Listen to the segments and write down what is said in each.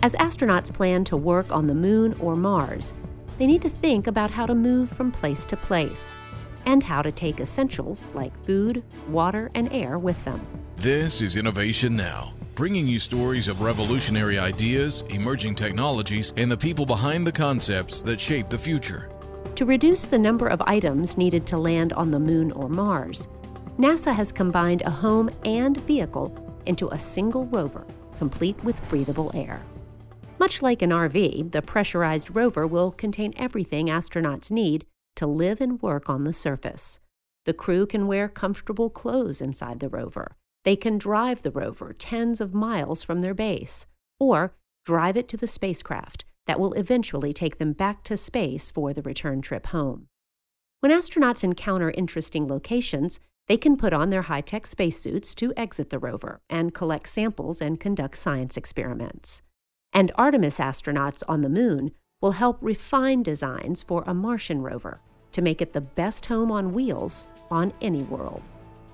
As astronauts plan to work on the moon or Mars, they need to think about how to move from place to place and how to take essentials like food, water, and air with them. This is Innovation Now, bringing you stories of revolutionary ideas, emerging technologies, and the people behind the concepts that shape the future. To reduce the number of items needed to land on the moon or Mars, NASA has combined a home and vehicle into a single rover, complete with breathable air. Much like an RV, the pressurized rover will contain everything astronauts need to live and work on the surface. The crew can wear comfortable clothes inside the rover. They can drive the rover tens of miles from their base, or drive it to the spacecraft that will eventually take them back to space for the return trip home. When astronauts encounter interesting locations, they can put on their high tech spacesuits to exit the rover and collect samples and conduct science experiments. And Artemis astronauts on the moon will help refine designs for a Martian rover to make it the best home on wheels on any world.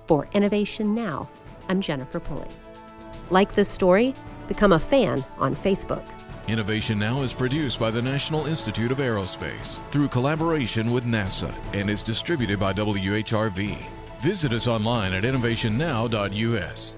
For Innovation Now, I'm Jennifer Pulley. Like this story? Become a fan on Facebook. Innovation Now is produced by the National Institute of Aerospace through collaboration with NASA and is distributed by WHRV. Visit us online at innovationnow.us.